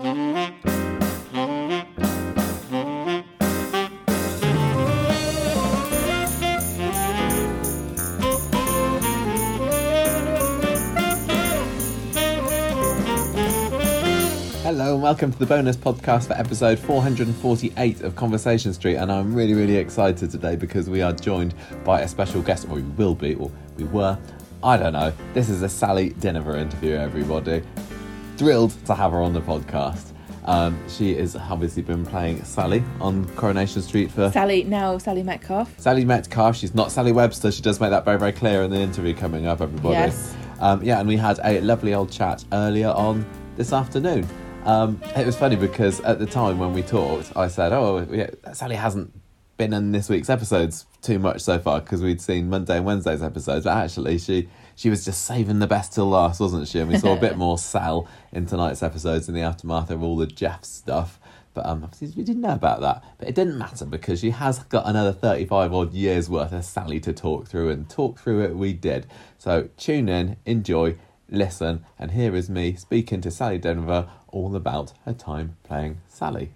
Hello and welcome to the bonus podcast for episode 448 of Conversation Street. And I'm really, really excited today because we are joined by a special guest, or we will be, or we were. I don't know. This is a Sally Dynevor interview, everybody. Thrilled to have her on the podcast. Um, she has obviously been playing Sally on Coronation Street for Sally, now Sally Metcalf. Sally Metcalf. She's not Sally Webster. She does make that very, very clear in the interview coming up, everybody. Yes. Um, yeah, and we had a lovely old chat earlier on this afternoon. Um, it was funny because at the time when we talked, I said, "Oh, yeah, Sally hasn't been in this week's episodes too much so far because we'd seen Monday and Wednesday's episodes, but actually she she was just saving the best till last, wasn't she? And we saw a bit more Sal in tonight's episodes in the aftermath of all the Jeff stuff." But um, obviously we didn't know about that. But it didn't matter because she has got another 35 odd years worth of Sally to talk through, and talk through it we did. So tune in, enjoy, listen, and here is me speaking to Sally Dynevor all about her time playing Sally.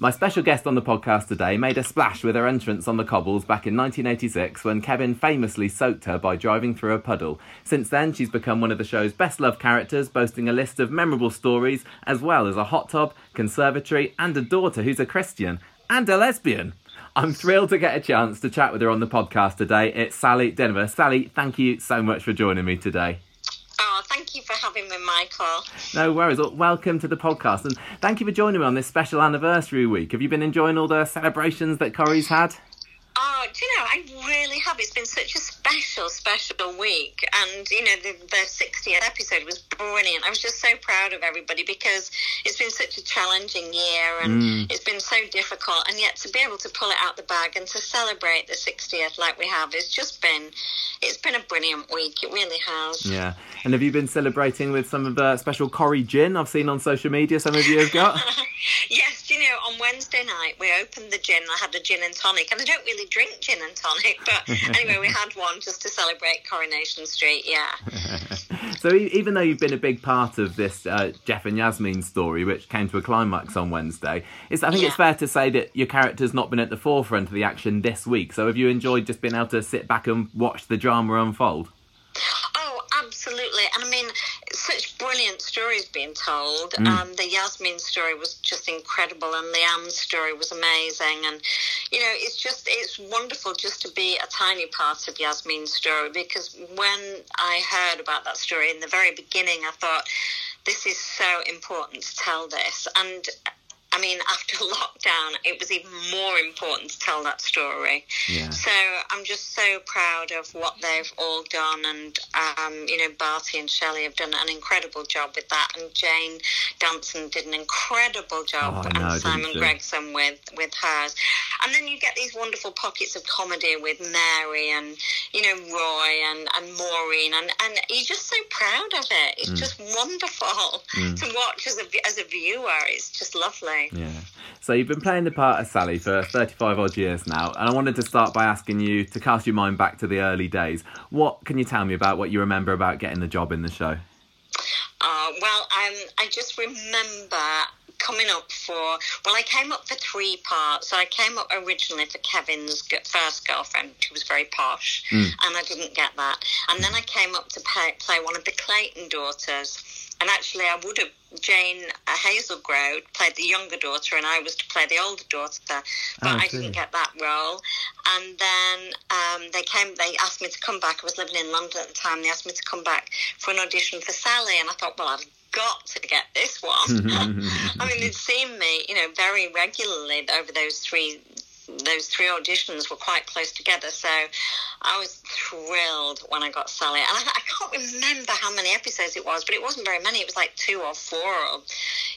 My special guest on the podcast today made a splash with her entrance on the cobbles back in 1986 when Kevin famously soaked her by driving through a puddle. Since then, she's become one of the show's best loved characters, boasting a list of memorable stories, as well as a hot tub, conservatory, and a daughter who's a Christian and a lesbian. I'm thrilled to get a chance to chat with her on the podcast today. It's Sally Dynevor. Sally, thank you so much for joining me today. Thank you for having me, Michael. No worries. Well, welcome to the podcast, and thank you for joining me on this special anniversary week. Have you been enjoying all the celebrations that Corrie's had? Oh, do you know, I really have. It's been such a special, special week. And, you know, the, the 60th episode was brilliant. I was just so proud of everybody because it's been such a challenging year and Mm. it's been so difficult. And yet to be able to pull it out the bag and to celebrate the 60th like we have, it's just been, it's been a brilliant week. It really has. Yeah. And have you been celebrating with some of the special Corrie gin I've seen on social media? Some of you have got. yes, you know, on Wednesday night we opened the gin. I had a gin and tonic, and I don't really drink gin and tonic, but anyway, we had one just to celebrate Coronation Street. Yeah. so even though you've been a big part of this uh, Jeff and Yasmin story, which came to a climax on Wednesday, it's, I think it's fair to say that your character's not been at the forefront of the action this week. So have you enjoyed just being able to sit back and watch the drama unfold? Oh, absolutely. And I mean, such brilliant stories being told. Mm. Um, the Yasmin story was just incredible, and the Am story was amazing. And, you know, it's just, it's wonderful just to be a tiny part of Yasmin's story because when I heard about that story in the very beginning, I thought, this is so important to tell this. And, I mean, after lockdown, it was even more important to tell that story. Yeah. So I'm just so proud of what they've all done, and um, you know, Barty and Shelley have done an incredible job with that, and Jane Danson did an incredible job, Oh, and Simon? Gregson with with hers, and then you get these wonderful pockets of comedy with Mary and you know Roy and and Maureen, and and you're just so proud of it. It's Mm. just wonderful to watch as a as a viewer. It's just lovely. Yeah. So you've been playing the part of Sally for 35 odd years now, and I wanted to start by asking you to cast your mind back to the early days. What can you tell me about what you remember about getting the job in the show? Uh, well, um, I just remember coming up for well, I came up for three parts. So I came up originally for Kevin's first girlfriend, who was very posh, and I didn't get that. And then I came up to play, play one of the Clayton daughters. And actually, I would have Jane Hazlegrove played the younger daughter, and I was to play the older daughter, but Oh, I didn't get that role. And then um, they came. They asked me to come back. I was living in London at the time. They asked me to come back for an audition for Sally, and I thought, well, I've got to get this one. I mean, they'd seen me, you know, very regularly over those three. Those three auditions were quite close together, so I was thrilled when I got Sally. And I, I can't remember how many episodes it was, but it wasn't very many. It was like two or four, or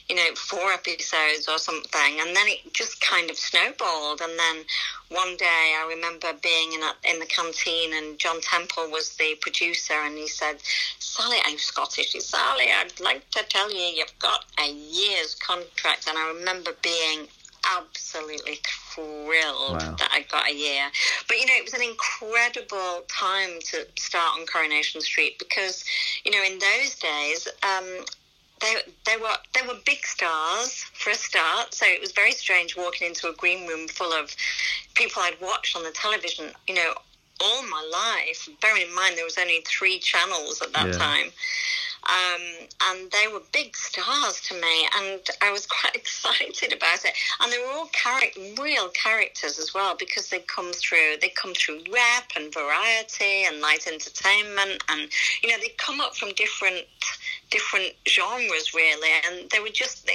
you know, four episodes or something. And then it just kind of snowballed. And then one day I remember being in, a, in the canteen and John Temple was the producer and he said, Sally, I'm Scottish. Sally, I'd like to tell you you've got a year's contract. And I remember being absolutely thrilled Wow. that I got a year. But you know, it was an incredible time to start on Coronation Street because you know in those days. Um, they, they were they were big stars for a start, so it was very strange walking into a green room full of people I'd watched on the television. You know, all my life. Bearing in mind there was only three channels at that Yeah. time, um, and they were big stars to me, and I was quite excited about it. And they were all real characters as well because they come through they come through rap and variety and light entertainment, and you know they come up from different different genres really, and they were just,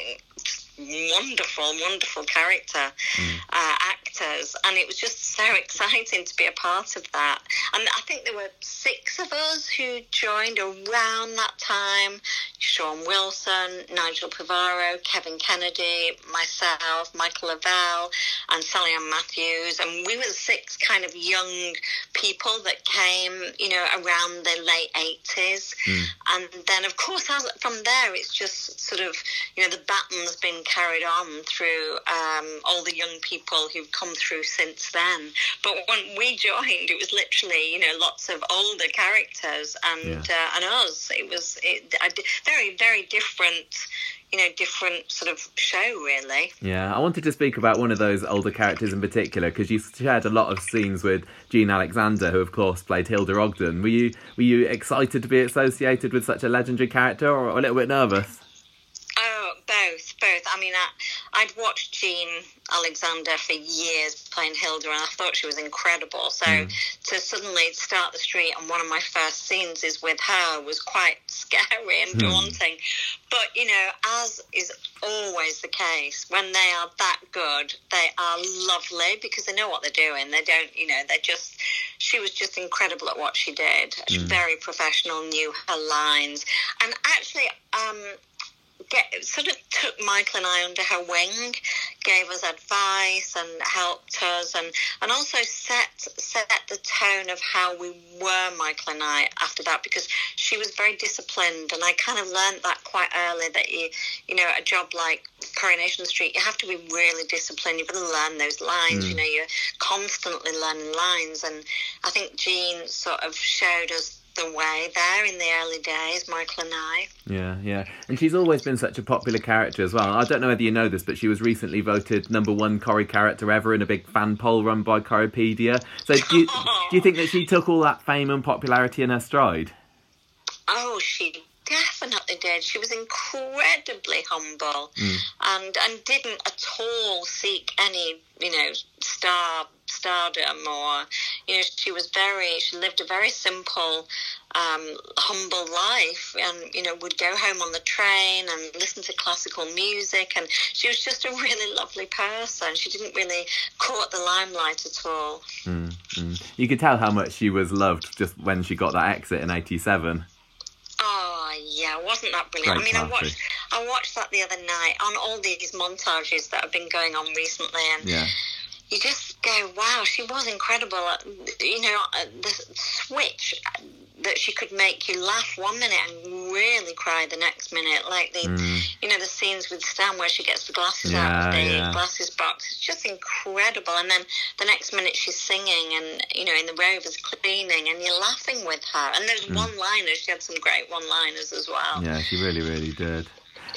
just wonderful, wonderful character. Uh, and it was just so exciting to be a part of that. And I think there were six of us who joined around that time: Sean Wilson, Nigel Pivaro, Kevin Kennedy, myself, Michael Le Vell, and Sally Ann Matthews, and we were six kind of young people that came, you know, around the late eighties, and then of course as, from there it's just sort of, you know, the baton's been carried on through um, all the young people who've come through since then. But when we joined, it was literally, you know, lots of older characters and Yeah. uh, and us. It was it, a very very different, you know, different sort of show really. Yeah, I wanted to speak about one of those older characters in particular because you shared a lot of scenes with Jean Alexander, who of course played Hilda Ogden. Were you were you excited to be associated with such a legendary character, or a little bit nervous? Oh, both, both. I mean, I, I'd watched Jean Alexander for years playing Hilda, and I thought she was incredible. So hmm. to suddenly start the street, and one of my first scenes is with her, was quite scary and hmm. daunting. But you know, as is always the case, when they are that good, they are lovely because they know what they're doing. They don't, you know, they're just. She was just incredible at what she did. She's hmm. very professional, knew her lines, and actually. um get sort of took Michael and I under her wing, gave us advice and helped us, and and also set set the tone of how we were Michael and I after that because she was very disciplined, and I kind of learned that quite early that you you know a job like Coronation Street you have to be really disciplined. You've got to learn those lines. You mm. know you're constantly learning lines, and I think Jean sort of showed us the way there in the early days, Michael and I. Yeah, yeah. And she's always been such a popular character as well. I don't know whether you know this, but she was recently voted number one Corrie character ever in a big fan poll run by Corriepedia. So do you, do you think that she took all that fame and popularity in her stride? Oh, she definitely did. She was incredibly humble mm. and and didn't at all seek any, you know, star stardom or you know, she was very she lived a very simple um, humble life and you know would go home on the train and listen to classical music and she was just a really lovely person she didn't really court the limelight at all mm, mm. You could tell how much she was loved just when she got that exit in '87. Oh ah, yeah, wasn't that brilliant? Great I mean, I watched I watched that the other night on all these montages that have been going on recently, and Yeah. you just go, "Wow, she was incredible!" You know, uh, the switch that she could make you laugh one minute and really cry the next minute, like the you know the scenes with Stan where she gets the glasses out of Mm. The yeah. glasses box. It's just incredible, and then the next minute she's singing and you know in the Rovers cleaning, and you're laughing with her. And there's one-liners. She had some great one-liners as well. Mm. Yeah, she really, really did.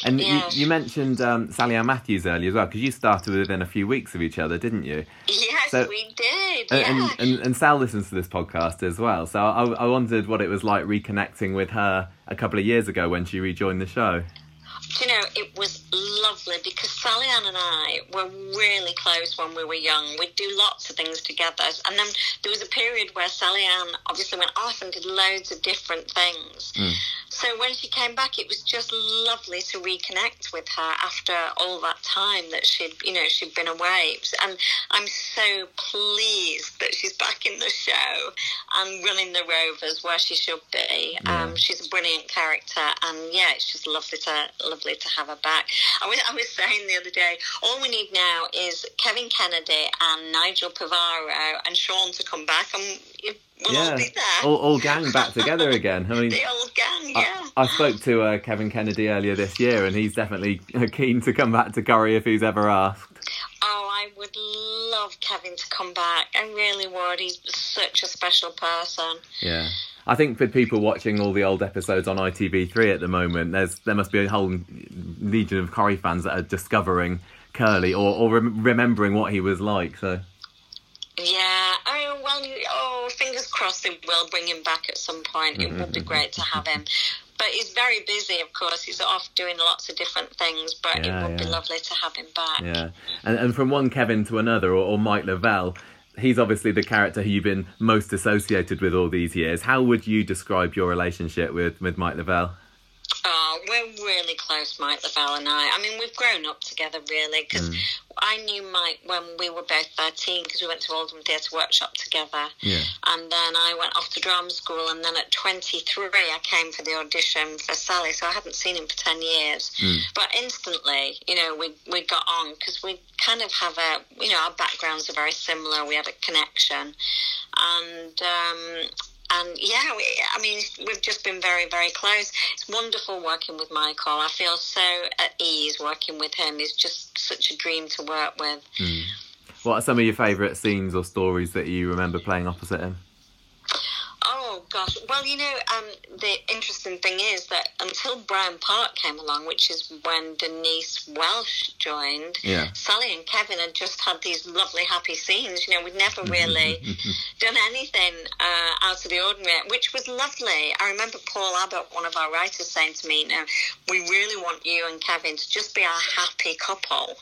And Yeah. you, you mentioned um, Sally Ann Matthews earlier as well, because you started within a few weeks of each other, didn't you? Yes, So- we did. And, Yeah. and, and, and Sal listens to this podcast as well, so I, I wondered what it was like reconnecting with her a couple of years ago when she rejoined the show. Do you know, it was lovely because Sally Ann and I were really close when we were young. We'd do lots of things together. And then there was a period where Sally Ann obviously went off and did loads of different things. So when she came back, it was just lovely to reconnect with her after all that time that she'd, you know, she'd been away. And I'm so pleased that she's back in the show and running the Rovers where she should be. Um, she's a brilliant character, and yeah, it's just lovely to lovely to have her back. I was I was saying the other day, all we need now is Kevin Kennedy and Nigel Pivaro and Sean to come back, and we'll all yeah, be there. all, all gang back together again. I mean, the old gang, yeah. I, I spoke to uh, Kevin Kennedy earlier this year, and he's definitely keen to come back to Corrie if he's ever asked. Oh, I would love Kevin to come back. I really would. He's such a special person. Yeah. I think for people watching all the old episodes on ITV3 at the moment, there's there must be a whole legion of Corrie fans that are discovering Curly or, or rem- remembering what he was like. So yeah, oh well, oh they will bring him back at some point. It would be mm-hmm. great to have him. But he's very busy, of course. He's off doing lots of different things, but Yeah, it would be lovely to have him back. yeah, and and from one Kevin to another, or, or Mike Le Vell, he's obviously the character who you've been most associated with all these years. How would you describe your relationship with with Mike Le Vell? Oh, we're really close, Mike Le Vell and I. I mean, we've grown up together, really, because Mm. I knew Mike when we were both 13 because we went to Oldham Theatre Workshop together. Yeah. And then I went off to drama school, and then at 23, I came for the audition for Sally, so I hadn't seen him for 10 years. But instantly, you know, we, we got on because we kind of have a, you know, our backgrounds are very similar. We had a connection. And, um, and yeah, we, I mean, we've just been very, very close. It's wonderful working with Michael. I feel so at ease working with him. He's just such a dream to work with. Mm. What are some of your favourite scenes or stories that you remember playing opposite him? Oh gosh. Well, you know, um, the interesting thing is that until Brian Park came along, which is when Denise Welch joined, Yeah. Sally and Kevin had just had these lovely, happy scenes. You know, we'd never really done anything uh, out of the ordinary, which was lovely. I remember Paul Abbott, one of our writers, saying to me, "No, we really want you and Kevin to just be our happy couple,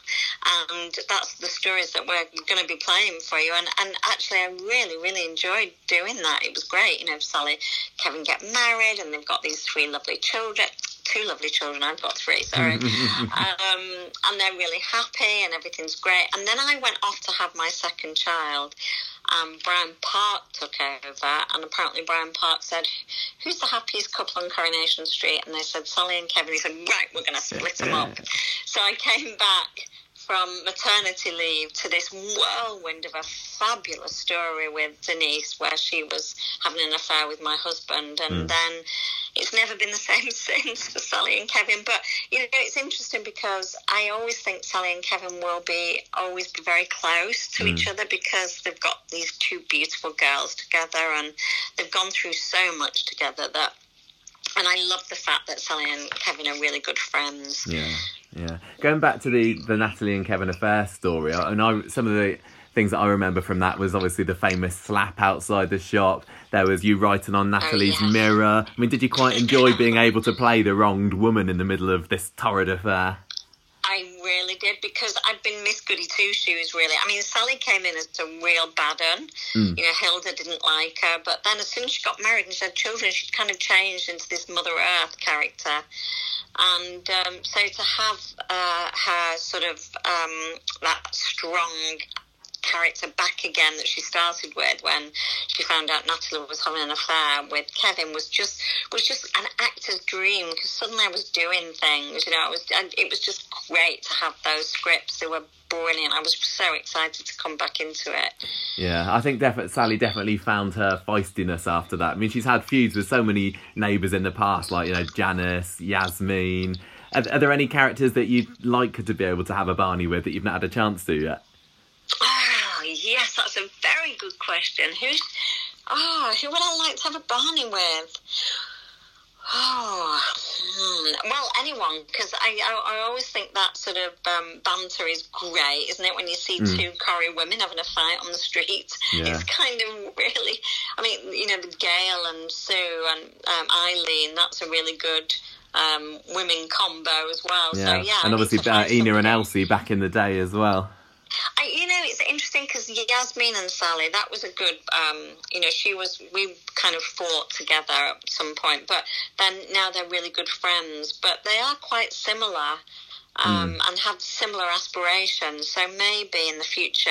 and that's the stories that we're going to be playing for you." And and actually, I really, really enjoyed doing that. It was great. You know, Sally, Kevin get married, and they've got these three lovely children. Two lovely children. I've got three. Sorry, um, and they're really happy, and everything's great. And then I went off to have my second child. Um, Brian Park took over, and apparently Brian Park said, "Who's the happiest couple on Coronation Street?" And they said Sally and Kevin. He said, "Right, we're going to split them up." So I came back from maternity leave to this whirlwind of a fabulous story with Denise, where she was having an affair with my husband, and hmm. then it's never been the same since for Sally and Kevin. But you know, it's interesting because I always think Sally and Kevin will be always be very close to each hmm. other because they've got these two beautiful girls together, and they've gone through so much together that. And I love the fact that Sally and Kevin are really good friends. Yeah, yeah. Going back to the the Natalie and Kevin affair story, I- and I some of the things that I remember from that was obviously the famous slap outside the shop. There was you writing on oh, Natalie's yeah. mirror. I mean, did you quite enjoy being able to play the wronged woman in the middle of this torrid affair? I really did because I've been Miss Goody Two Shoes. Really, I mean, Sally came in as a real bad un. Mm. You know, Hilda didn't like her, but then as soon as she got married and she had children, she kind of changed into this Mother Earth character. And um, so to have uh, her sort of um, that strong character back again that she started with when she found out Natalie was having an affair with Kevin was just was just an actor's dream because suddenly I was doing things you know it was and it was just great to have those scripts they were brilliant I was so excited to come back into it Yeah, I think definitely Sally definitely found her feistiness after that. I mean, she's had feuds with so many neighbours in the past, like you know Janice, Yasmin. Are, are there any characters that you'd like to be able to have a Barney with that you've not had a chance to yet? oh yes that's a very good question who's oh who would I like to have a Barney with Oh, hmm. well, anyone, because I, I, I always think that sort of um, banter is great, isn't it? When you see two Corrie women having a fight on the street, Yeah. it's kind of really. I mean, you know, Gail and Sue and um, Eileen. That's a really good um, women combo as well. So yeah, and obviously uh, Ena and. Elsie back in the day as well. I, you know, it's interesting because Yasmin and Sally, that was a good, um, you know, she was, we kind of fought together at some point, but then now they're really good friends, but they are quite similar um, and have similar aspirations. So maybe in the future,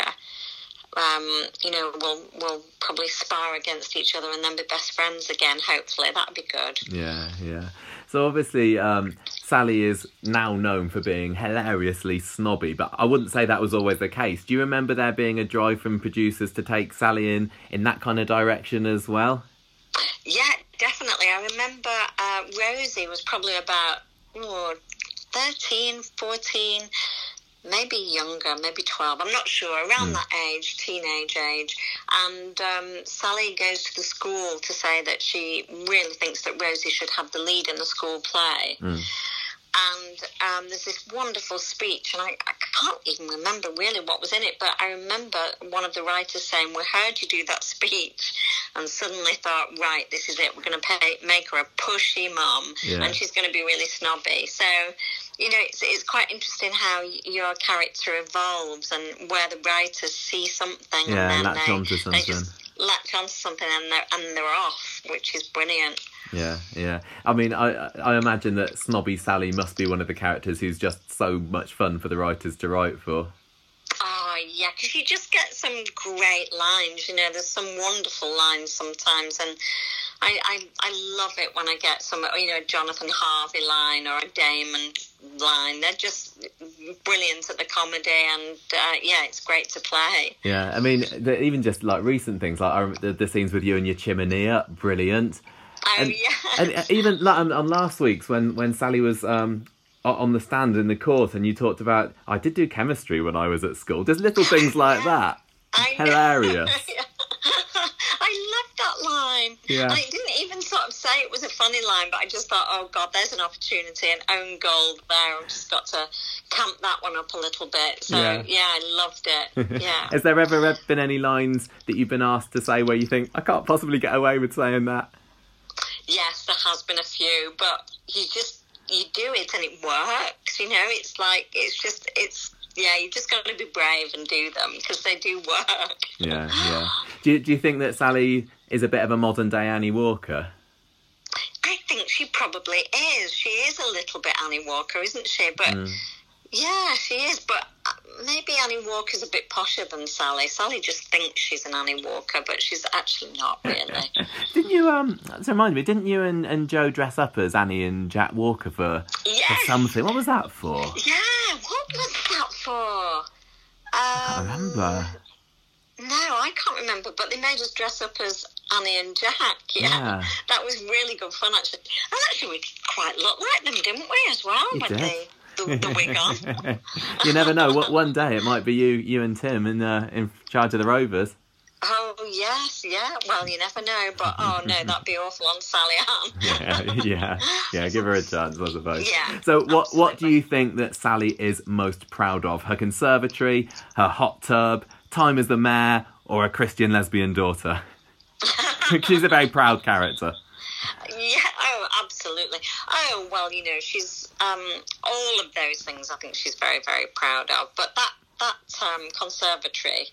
um, you know, we'll, we'll probably spar against each other and then be best friends again, hopefully. That'd be good. Yeah, yeah. So obviously, um, Sally is now known for being hilariously snobby, but I wouldn't say that was always the case. Do you remember there being a drive from producers to take Sally in in that kind of direction as well? Yeah, definitely. I remember uh, Rosie was probably about oh, 13, 14, maybe younger, maybe 12, I'm not sure, around that age, teenage age. And um, Sally goes to the school to say that she really thinks that Rosie should have the lead in the school play. And um, there's this wonderful speech, and I, I can't even remember really what was in it, but I remember one of the writers saying, We heard you do that speech, and suddenly thought, Right, this is it. We're going to make her a pushy mum, Yeah. and she's going to be really snobby. So, you know, it's, it's quite interesting how y- your character evolves and where the writers see something Yeah, and then latch they, they something. just latch onto something and they're, and they're off, which is brilliant. Yeah, yeah. I mean, I I imagine that Snobby Sally must be one of the characters who's just so much fun for the writers to write for. Oh, yeah, because you just get some great lines. You know, there's some wonderful lines sometimes, and I, I, I love it when I get some, you know, a Jonathan Harvey line or a Damon line. They're just brilliant at the comedy, and uh, yeah, it's great to play. Yeah, I mean, even just like recent things, like the, the scenes with you and your chimney, up, brilliant. Oh, And, yeah. and uh, even like, on, on last week's when when Sally was um on the stand in the court and you talked about I did do chemistry when I was at school. There's little things like that. I. Hilarious. I love that line. Yeah. It didn't even sort of say it was a funny line, but I just thought, oh God, there's an opportunity, an own goal there. I've just got to camp that one up a little bit. So Yeah. yeah, I loved it. Yeah. Has there ever been any lines that you've been asked to say where you think I can't possibly get away with saying that? Yes, there has been a few, but you just you do it and it works. You know, it's like it's just it's yeah, you just got to be brave and do them because they do work. Yeah, yeah. Do you, do you think that Sally is a bit of a modern day Annie Walker? I think she probably is. She is a little bit Annie Walker, isn't she? But mm. yeah, she is. But maybe Annie Walker's a bit posher than Sally. Sally just thinks she's an Annie Walker, but she's actually not really. Didn't you um? So remind me, didn't you and, and Joe dress up as Annie and Jack Walker for, for something? What was that for? yeah, what was that for? I Um, remember. No, I can't remember, but they made us dress up as Annie and Jack. Yeah. Yeah. That was really good fun, actually. And actually, we quite looked like them, didn't we, as well, You did. the, the, the wig on? you never know. What one day it might be you, you and Tim in uh, in charge of the Rovers. Oh, yes, yeah. Well, you never know, but oh no, that'd be awful on Sally Ann. Yeah, yeah, yeah. Give her a chance, I suppose. Yeah, So, what what do you think that Sally is most proud of? Her conservatory, her hot tub, time as the mayor, or a Christian lesbian daughter? She's a very proud character. Yeah, oh, absolutely. Oh, well, you know, she's um, all of those things. I think she's very, very proud of. But that that um, conservatory,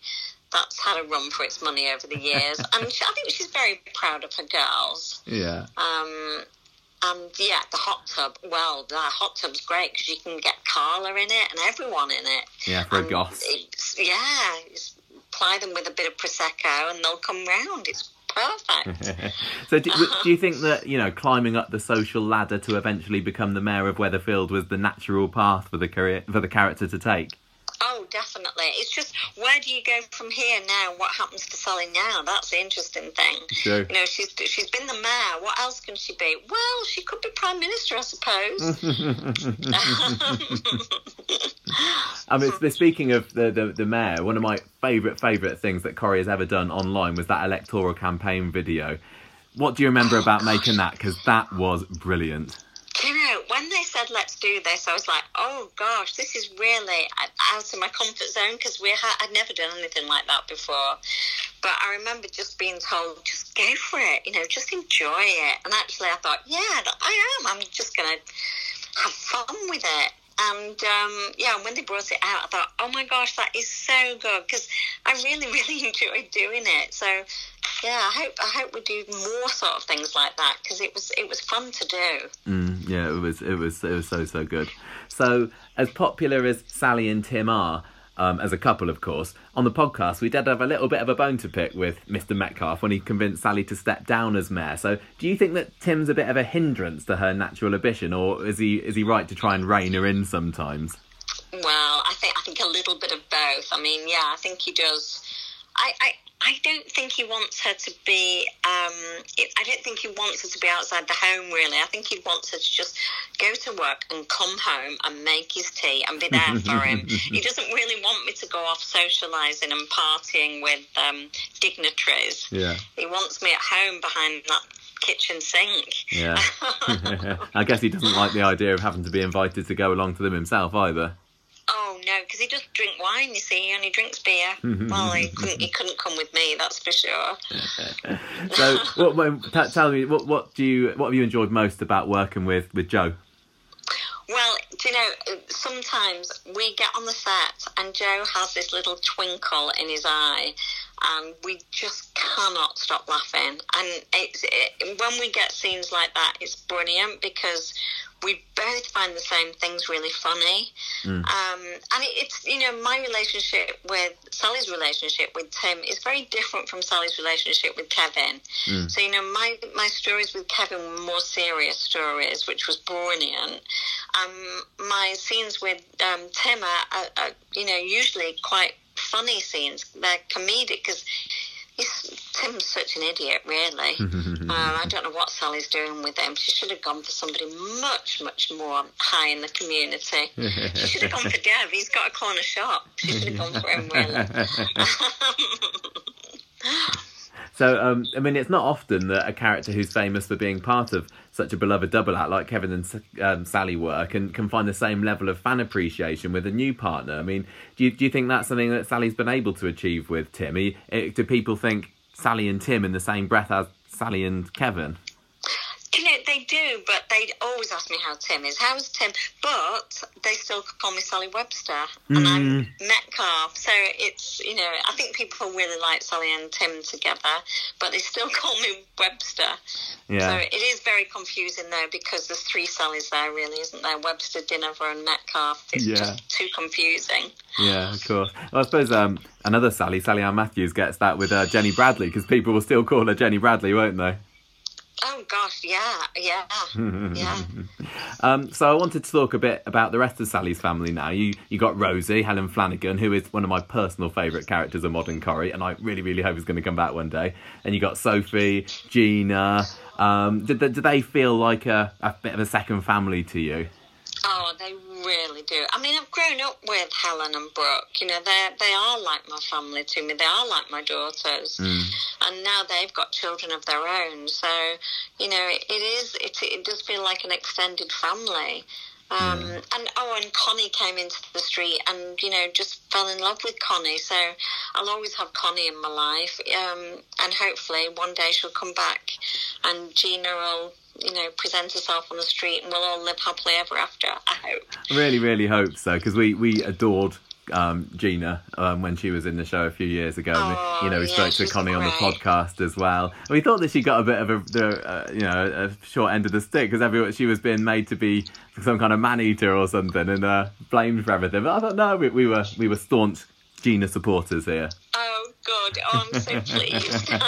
that's had a run for its money over the years, and she, I think she's very proud of her girls. Yeah. Um, and yeah, the hot tub. Well, the hot tub's great because you can get Carla in it and everyone in it. Yeah, for a. It's, yeah, ply them with a bit of prosecco and they'll come round. It's perfect. so, do, do you think that you know climbing up the social ladder to eventually become the mayor of Weatherfield was the natural path for the career for the character to take? Oh, definitely. It's just where do you go from here now? What happens to Sally now? That's the interesting thing. True. You know, she's she's been the mayor. What else can she be? Well, she could be prime minister, I suppose. I mean, speaking of the, the, the mayor, one of my favourite favourite things that Corrie has ever done online was that electoral campaign video. What do you remember about making that? Because that was brilliant. You know, when they said let's do this, I was like, oh gosh, this is really out of my comfort zone because we ha- I'd never done anything like that before. But I remember just being told, just go for it, you know, just enjoy it. And actually, I thought, yeah, I am. I'm just to have fun with it. And um, yeah, when they brought it out, I thought, oh my gosh, that is so good because I really, really enjoyed doing it. So yeah, I hope I hope we do more sort of things like that because it was it was fun to do. Mm, yeah, it was it was it was so so good. So as popular as Sally and Tim are. Um, as a couple, of course. On the podcast, we did have a little bit of a bone to pick with Mr. Metcalf when he convinced Sally to step down as mayor. So, do you think that Tim's a bit of a hindrance to her natural ambition, or is he is he right to try and rein her in sometimes? Well, I think I think a little bit of both. I mean, yeah, I think he does. I, I I don't think he wants her to be. Um, it, I don't think he wants her to be outside the home. Really, I think he wants her to just go to work and come home and make his tea and be there for him. he doesn't really want me to go off socialising and partying with um, dignitaries. Yeah. He wants me at home behind that kitchen sink. Yeah. I guess he doesn't like the idea of having to be invited to go along to them himself either. Oh no, because he doesn't drink wine. You see, he only drinks beer. Mm-hmm. well, he couldn't. He couldn't come with me. That's for sure. So, what, what, tell me, what, what do you, what have you enjoyed most about working with, with Joe? Well, do you know, sometimes we get on the set and Joe has this little twinkle in his eye and we just cannot stop laughing. And it's, it, when we get scenes like that, it's brilliant because we both find the same things really funny. Um, and it, it's, you know, my relationship with Sally's relationship with Tim is very different from Sally's relationship with Kevin. So, you know, my, my stories with Kevin were more serious stories, which was brilliant. Um, my scenes with um, Tim are, are, are, you know, usually quite funny scenes. They're comedic because Tim's such an idiot, really. um, I don't know what Sally's doing with him. She should have gone for somebody much, much more high in the community. she should have gone for Dev. He's got a corner shop. She should have gone for him, really. So, um, I mean, it's not often that a character who's famous for being part of such a beloved double act like Kevin and um, Sally were can, can find the same level of fan appreciation with a new partner. I mean, do you, do you think that's something that Sally's been able to achieve with Tim? It, do people think Sally and Tim in the same breath as Sally and Kevin? You know, they do, but they always ask me how Tim is. How's Tim? But they still call me Sally Webster, and I'm Metcalf. So it's, you know, I think people really like Sally and Tim together, but they still call me Webster. Yeah. So it is very confusing, though, because there's three Sallys there, really, isn't there? Webster, Dynevor, and Metcalf. It's Yeah. just too confusing. Yeah, of course. Well, I suppose um, another Sally, Sally Ann Matthews, gets that with uh, Jenny Bradley because people will still call her Jenny Bradley, won't they? Oh, gosh, yeah, yeah, yeah. Um, so I wanted to talk a bit about the rest of Sally's family now. You you got Rosie, Helen Flanagan, who is one of my personal favourite characters of Modern Corrie, and I really, really hope is going to come back one day. And you got Sophie, Gina. Um, did, they- did they feel like a, a bit of a second family to you? Oh, they really do. I mean, I've grown up with Helen and Brooke. You know, they they are like my family to me. They are like my daughters, and now they've got children of their own. So, you know, it, it is. It it does feel like an extended family. Um, And oh, and Connie came into the street, and you know, just fell in love with Connie. So I'll always have Connie in my life, um, and hopefully one day she'll come back, and Gina will, you know, present herself on the street, and we'll all live happily ever after. I hope. Really, really hope so because we, we adored um, Gina um, when she was in the show a few years ago. And we- Oh, you know, we yeah, spoke to Connie on the podcast as well. And we thought that she got a bit of a, the, uh, you know, a short end of the stick because everyone she was being made to be some kind of man eater or something and uh, blamed for everything. But I thought no, we, we were we were staunch Gina supporters here. Good. Oh, I'm so pleased.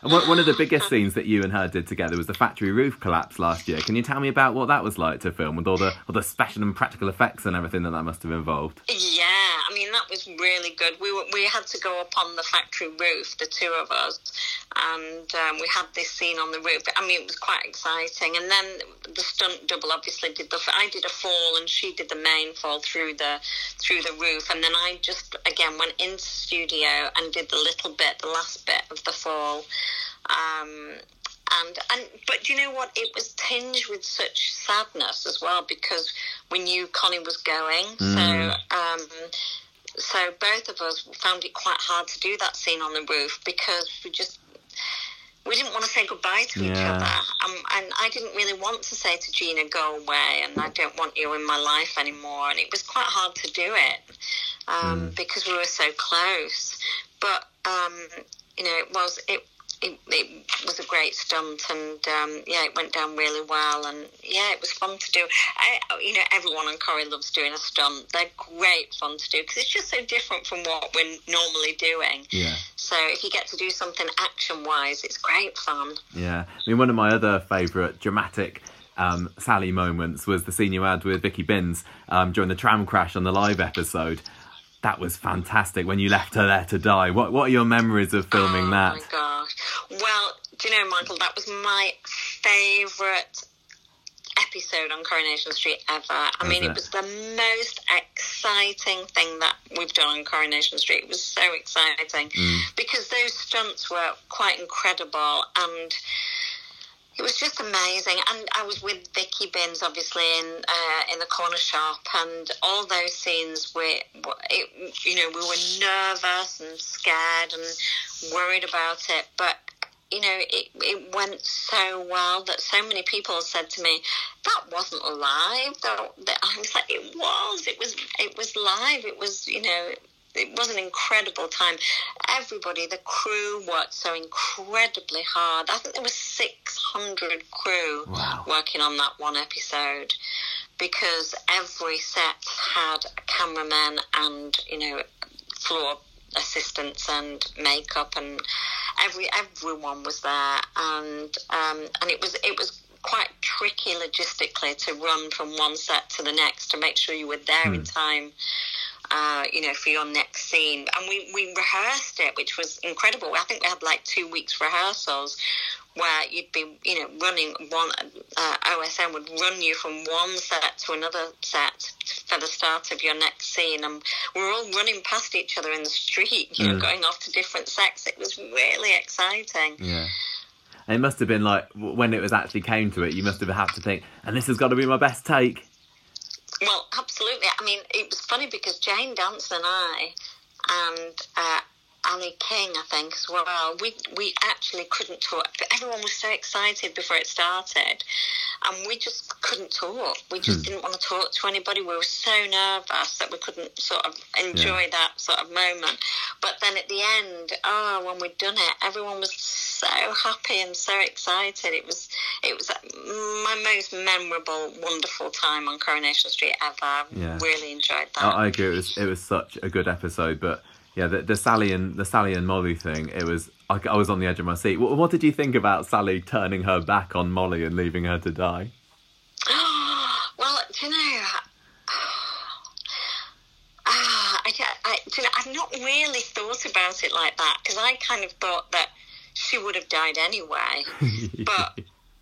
And one, of the biggest scenes that you and her did together was the factory roof collapse last year. Can you tell me about what that was like to film with all the all the special and practical effects and everything that that must have involved? yeah, mean that was really good. We were, we had to go up on the factory roof, the two of us, and um, we had this scene on the roof. I mean, it was quite exciting. And then the stunt double obviously did the. I did a fall, and she did the main fall through the through the roof. And then I just again went into studio and did the little bit, the last bit of the fall. Um, and and but you know what? It was tinged with such sadness as well because we knew Connie was going. So um, so both of us found it quite hard to do that scene on the roof because we just we didn't want to say goodbye to each other. Um, and I didn't really want to say to Gina, "Go away," and I don't want you in my life anymore. And it was quite hard to do it um, because we were so close. But um, you know, it was it. It, it was a great stunt, and um, yeah, it went down really well, and yeah, it was fun to do. I, you know, everyone on Corrie loves doing a stunt. They're great fun to do because it's just so different from what we're normally doing. Yeah. So if you get to do something action-wise, it's great fun. Yeah, I mean, one of my other favourite dramatic um, Sally moments was the scene you had with Vicky Binns um, during the tram crash on the live episode. that was fantastic when you left her there to die. What What are your memories of filming oh that? Oh my gosh. Well, do you know, Michael, that was my favourite episode on Coronation Street ever. I mean, it? it was the most exciting thing that we've done on Coronation Street. It was so exciting Mm. because those stunts were quite incredible and it was just amazing. And I was with Vicky Binns, obviously, in uh, in the corner shop, and all those scenes were, were- it, you know, we were nervous and scared and worried about it, but. You know, it, it went so well that so many people said to me, "That wasn't live." That, that I was like, "It was. It was. It was live. It was. You know, it was an incredible time. Everybody, the crew worked so incredibly hard. I think there was 600 crew Wow. working on that one episode because every set had cameramen and, you know, floor assistants and makeup and every everyone was there and um, and it was it was quite tricky logistically to run from one set to the next to make sure you were there in time uh, you know, for your next scene. And we, we rehearsed it, which was incredible. I think we had like two weeks rehearsals where you'd be, you know, running one, uh, OSM would run you from one set to another set for the start of your next scene. And we're all running past each other in the street, you know, Mm. going off to different sets. It was really exciting. Yeah. And it must have been like when it was actually came to it, you must have had to think, and this has got to be my best take. Well, absolutely. I mean, it was funny because Jane Danson and I and uh, Ali King, I think, as well, we, we actually couldn't talk. Everyone was so excited before it started, and we just couldn't talk. We just hmm. didn't want to talk to anybody. We were so nervous that we couldn't sort of enjoy that sort of moment. But then at the end, oh, when we'd done it, everyone was so happy and so excited. It was it was my most memorable, wonderful time on Coronation Street ever. Yeah. Really enjoyed that. I, I agree. It was it was such a good episode, but yeah, the, the Sally and the Sally and Molly thing. It was I, I was on the edge of my seat. What, what did you think about Sally turning her back on Molly and leaving her to die? well, do you know? Ah, I, I, do you know, I've not really thought about it like that because I kind of thought that she would have died anyway. but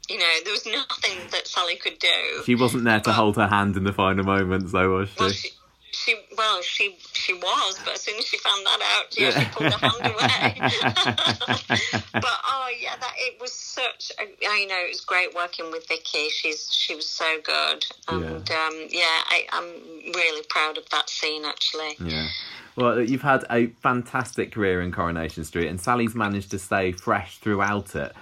you know, there was nothing that Sally could do. She wasn't there to hold her hand in the final moments, though, was well, she? she, she, well, she, she was, but as soon as she found that out, yeah, she pulled her hand away. but oh yeah, that it was such. A, I know it was great working with Vicky. She's she was so good, and um, yeah, I, I'm really proud of that scene actually. Yeah. Well, you've had a fantastic career in Coronation Street, and Sally's managed to stay fresh throughout it.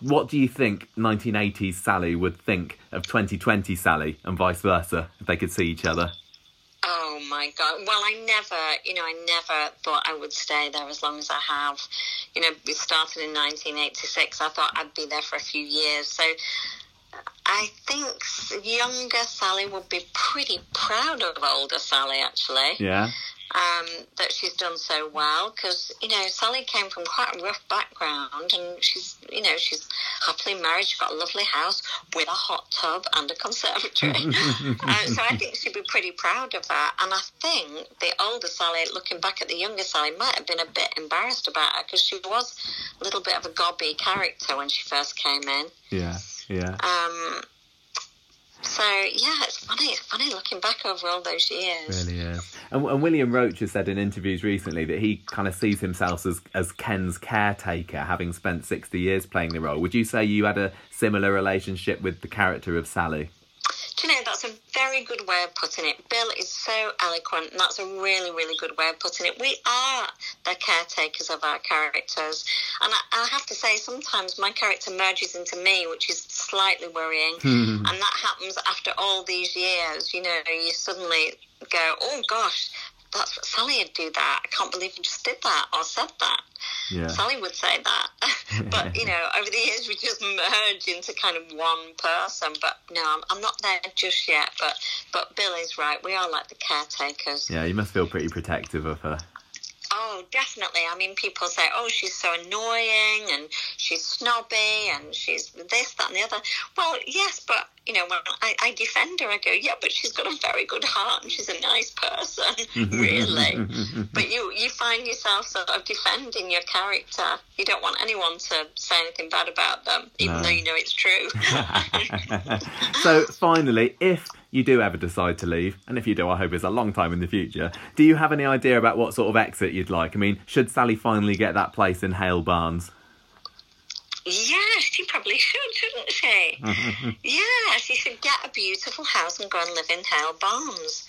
What do you think 1980s Sally would think of 2020 Sally, and vice versa, if they could see each other? Oh my god! Well, I never, you know, I never thought I would stay there as long as I have. You know, we started in 1986. I thought I'd be there for a few years. So I think younger Sally would be pretty proud of older Sally, actually. Yeah. Um, that she's done so well because you know Sally came from quite a rough background and she's you know she's happily married. She's got a lovely house with a hot tub and a conservatory. uh, so I think she'd be pretty proud of that. And I think the older Sally, looking back at the younger Sally, might have been a bit embarrassed about her because she was a little bit of a gobby character when she first came in. Yeah. Yeah. Um, so yeah, it's funny. It's funny looking back over all those years. Really is. And, and William Roache has said in interviews recently that he kind of sees himself as, as Ken's caretaker, having spent 60 years playing the role. Would you say you had a similar relationship with the character of Sally? Do you know, that's a very good way of putting it. Bill is so eloquent, and that's a really, really good way of putting it. We are the caretakers of our characters. And I, I have to say, sometimes my character merges into me, which is slightly worrying. Hmm. and that happens after all these years. You know, you suddenly go, oh gosh, that's what Sally would do that. I can't believe you just did that or said that. Yeah. Sally would say that. but, you know, over the years we just merge into kind of one person. But no, I'm, I'm not there just yet. But, but Bill is right. We are like the caretakers. Yeah, you must feel pretty protective of her. Oh, definitely. I mean, people say, oh, she's so annoying and she's snobby and she's this, that, and the other. Well, yes, but you know, when I, I defend her, I go, yeah, but she's got a very good heart and she's a nice person, really. but you, you find yourself sort of defending your character. You don't want anyone to say anything bad about them, even No. though you know it's true. so finally, if you do ever decide to leave, and if you do, I hope it's a long time in the future. Do you have any idea about what sort of exit you'd like? I mean, should Sally finally get that place in Hale Barns? Yes, she probably should, shouldn't she? yes, she should get a beautiful house and go and live in Hale Barns.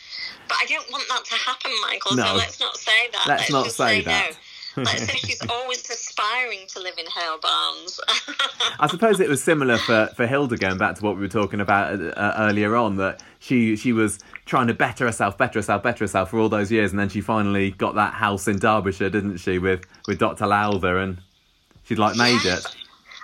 But I don't want that to happen, Michael. No. So let's not say that. Let's not just say that. No. Let's say she's always aspiring to live in Hale Barns. I suppose it was similar for, for Hilda going back to what we were talking about uh, earlier on that she she was trying to better herself, better herself, better herself for all those years, and then she finally got that house in Derbyshire, didn't she, with with Dr. Lowther, and she'd like made Yes. it.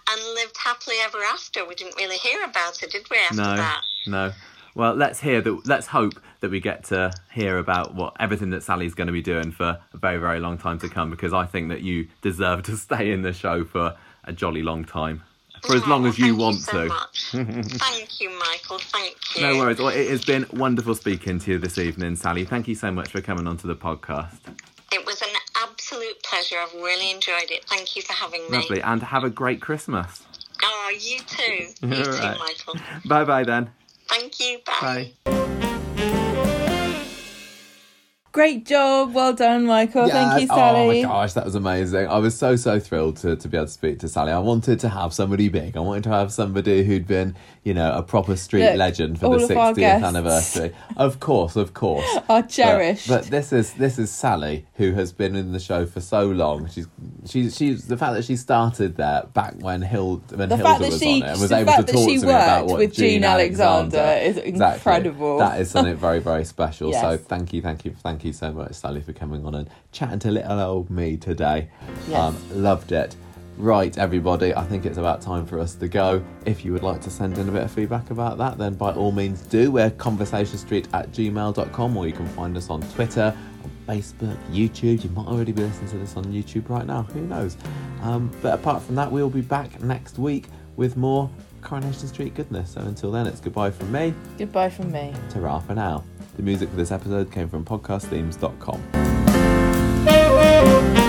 and lived happily ever after. We didn't really hear about it, did we? After No, that, no. Well, let's hear that. Let's hope that we get to hear about what everything that Sally's going to be doing for a very, very long time to come. Because I think that you deserve to stay in the show for a jolly long time, for as Oh, long as you want so to. Thank you, Michael. Thank you. No worries. Well, it has been wonderful speaking to you this evening, Sally. Thank you so much for coming onto the podcast. It was an absolute pleasure. I've really enjoyed it. Thank you for having me. Lovely, and have a great Christmas. Oh, you too. You All too, right. Michael. Bye bye then. Thank you. Bye. Bye. Great job. Well done, Michael. Thank you, Sally. Oh my gosh, that was amazing. I was so, so thrilled to, to be able to speak to Sally. I wanted to have somebody big. I wanted to have somebody who'd been, you know, a proper street Look, legend for the of 60th anniversary. Of course, of course. Our But- cherished. But, this is this is Sally who has been in the show for so long. She's she's she's the fact that she started there back when Hild when The Hilda was she- on it and was able to talk to me about what with Jean Alexander is Exactly. incredible. That is something very very special. So Yes. thank you, thank you, thank you so much, Sally, for coming on and chatting to little old me today. Yes. Um, loved it. Right, everybody, I think it's about time for us to go. If you would like to send in a bit of feedback about that, then by all means do. We're conversationstreet at gmail.com or you can find us on Twitter, on Facebook, YouTube. You might already be listening to this on YouTube right now, who knows? Um, but apart from that, we'll be back next week with more Coronation Street goodness. So until then, it's goodbye from me Goodbye from me. to Ra for now. The music for this episode came from podcastthemes.com.